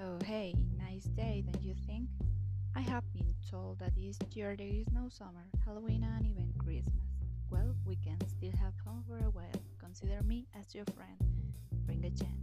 Oh hey, nice day, don't you think? I have been told that this year there is no summer, Halloween, and even Christmas. Well, we can still have fun for a while. Consider me as your friend. Bring a chance.